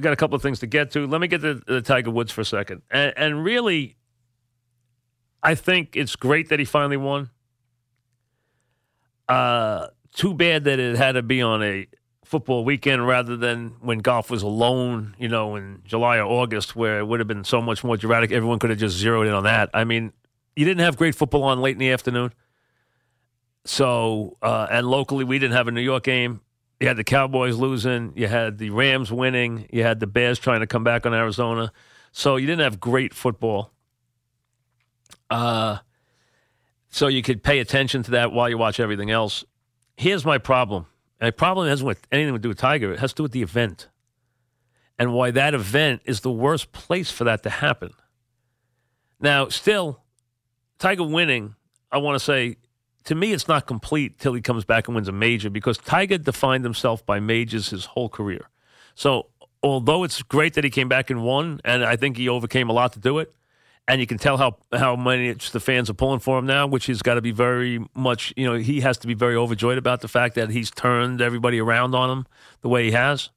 Got a couple of things to get to. Let me get to the Tiger Woods for a second. And, and really, I think it's great that he finally won. Uh, too bad that it had to be on a football weekend rather than when golf was alone, you know, in July or August, where it would have been so much more dramatic. Everyone could have just zeroed in on that. I mean, you didn't have great football on late in the afternoon. So, uh, and locally, we didn't have a New York game. You had the Cowboys losing. You had the Rams winning. You had the Bears trying to come back on Arizona. So you didn't have great football. Uh, so you could pay attention to that while you watch everything else. Here's my problem. The problem hasn't with anything to do with Tiger. It has to do with the event and why that event is the worst place for that to happen. Now, still, Tiger winning, I want to say, to me, it's not complete till he comes back and wins a major because Tiger defined himself by majors his whole career. So, although it's great that he came back and won, and I think he overcame a lot to do it, and you can tell how how many the fans are pulling for him now, which he's got to be very much. You know, he has to be very overjoyed about the fact that he's turned everybody around on him the way he has.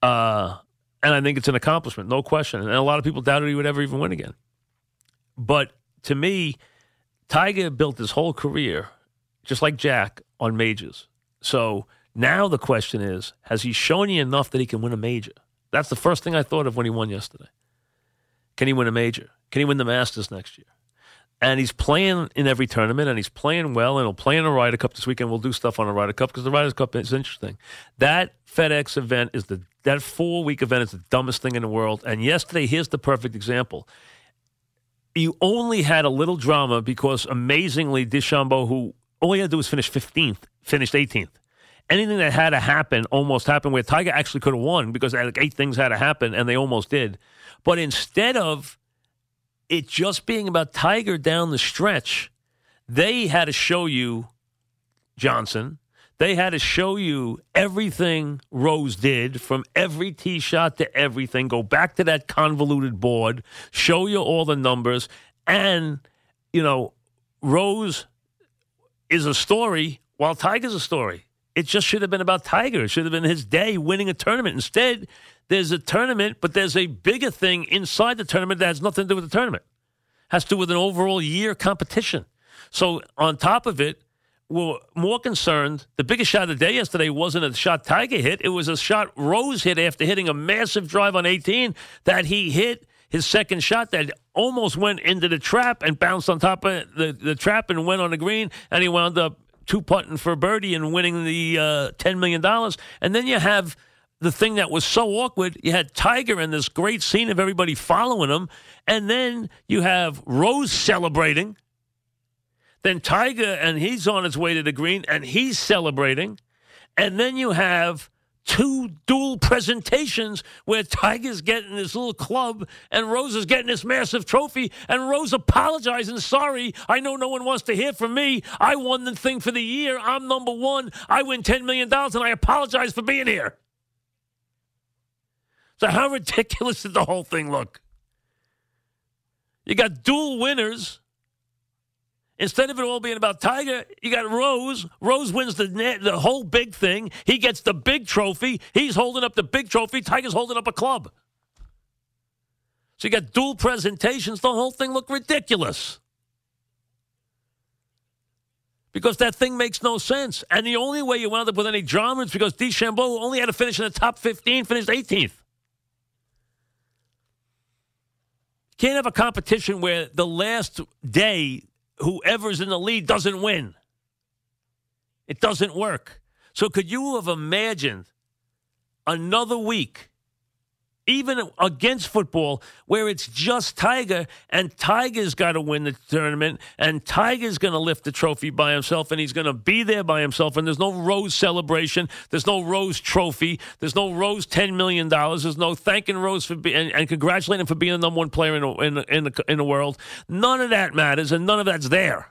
Uh, and I think it's an accomplishment, no question. And a lot of people doubted he would ever even win again. But to me, Tiger built his whole career, just like Jack, on majors. So now the question is, has he shown you enough that he can win a major? That's the first thing I thought of when he won yesterday. Can he win a major? Can he win the Masters next year? And he's playing in every tournament, and he's playing well, and he'll play in a Ryder Cup this weekend. We'll do stuff on a Ryder Cup because the Ryder Cup is interesting. That FedEx event is the that four week event is the dumbest thing in the world. And yesterday, here's the perfect example. You only had a little drama because amazingly, DeChambeau, who all he had to do was finish 15th, finished 18th anything that had to happen almost happened where Tiger actually could have won because like eight things had to happen and they almost did. But instead of it just being about Tiger down the stretch, they had to show you Johnson. They had to show you everything Rose did from every tee shot to everything. Go back to that convoluted board, show you all the numbers. And, you know, Rose is a story while Tiger's a story. It just should have been about Tiger. It should have been his day winning a tournament. Instead, there's a tournament, but there's a bigger thing inside the tournament that has nothing to do with the tournament. Has to do with an overall year competition. So on top of it, we're more concerned. The biggest shot of the day yesterday wasn't a shot Tiger hit. It was a shot Rose hit after hitting a massive drive on 18 that he hit his second shot that almost went into the trap and bounced on top of the, the trap and went on the green, and he wound up two putting for birdie and winning the uh, $10 million. And then you have – the thing that was so awkward, you had Tiger in this great scene of everybody following him, and then you have Rose celebrating. Then Tiger, and he's on his way to the green, and he's celebrating. And then you have two dual presentations where Tiger's getting this little club and Rose is getting this massive trophy, and Rose apologizing, sorry, I know no one wants to hear from me. I won the thing for the year. I'm number one. I win $10 million, and I apologize for being here. So, how ridiculous did the whole thing look? You got dual winners. Instead of it all being about Tiger, you got Rose. Rose wins the the whole big thing. He gets the big trophy. He's holding up the big trophy. Tiger's holding up a club. So you got dual presentations. The whole thing looked ridiculous. Because that thing makes no sense. And the only way you wound up with any drama is because DeChambeau only had to finish in the top 15, finished 18th. Can't have a competition where the last day, whoever's in the lead doesn't win. It doesn't work. So, could you have imagined another week even against football, where it's just Tiger, and Tiger's got to win the tournament, and Tiger's going to lift the trophy by himself, and he's going to be there by himself, and there's no Rose celebration, there's no Rose trophy, there's no Rose $10 million, there's no thanking Rose for being, and, and congratulating him for being the number one player in the, in, the, in, the, in the world. None of that matters, and none of that's there.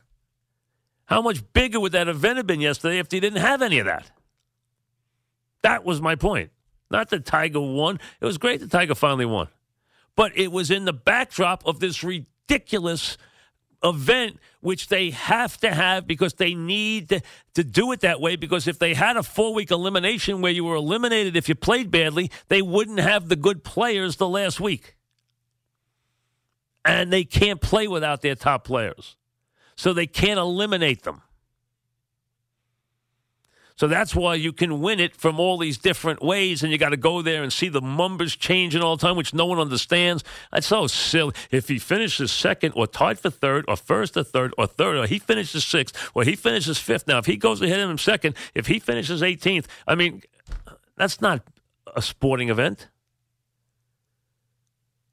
How much bigger would that event have been yesterday if he didn't have any of that? That was my point. Not that Tiger won. It was great that Tiger finally won. But it was in the backdrop of this ridiculous event, which they have to have because they need to, to do it that way. Because if they had a four week elimination where you were eliminated if you played badly, they wouldn't have the good players the last week. And they can't play without their top players. So they can't eliminate them. So that's why you can win it from all these different ways, and you got to go there and see the numbers changing all the time, which no one understands. That's so silly. If he finishes second, or tied for third, or first or third, or third, or he finishes sixth, or he finishes fifth. Now, if he goes ahead of him second, if he finishes 18th, I mean, that's not a sporting event.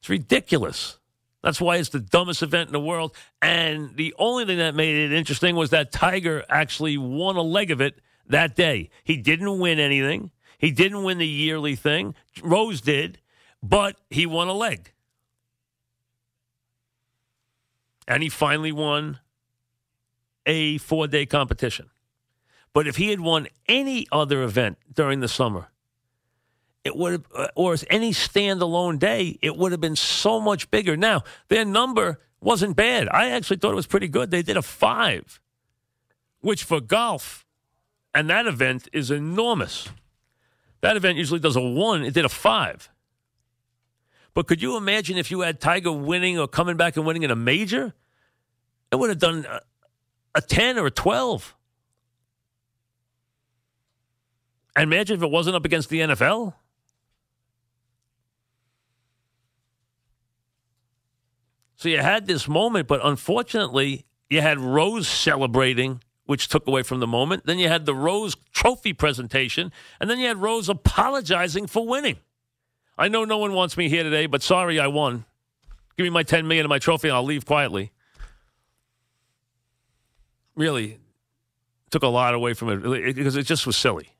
It's ridiculous. That's why it's the dumbest event in the world. And the only thing that made it interesting was that Tiger actually won a leg of it that day. He didn't win anything. He didn't win the yearly thing. Rose did, but he won a leg. And he finally won a four day competition. But if he had won any other event during the summer, it would have, uh, or any standalone day, it would have been so much bigger. Now, their number wasn't bad. I actually thought it was pretty good. They did a five, which for golf and that event is enormous. That event usually does a one, it did a five. But could you imagine if you had Tiger winning or coming back and winning in a major? It would have done a, a 10 or a 12. And imagine if it wasn't up against the NFL. So you had this moment, but unfortunately, you had Rose celebrating which took away from the moment. Then you had the Rose Trophy presentation, and then you had Rose apologizing for winning. I know no one wants me here today, but sorry, I won. Give me my ten million and my trophy, and I'll leave quietly. Really, took a lot away from it because it just was silly.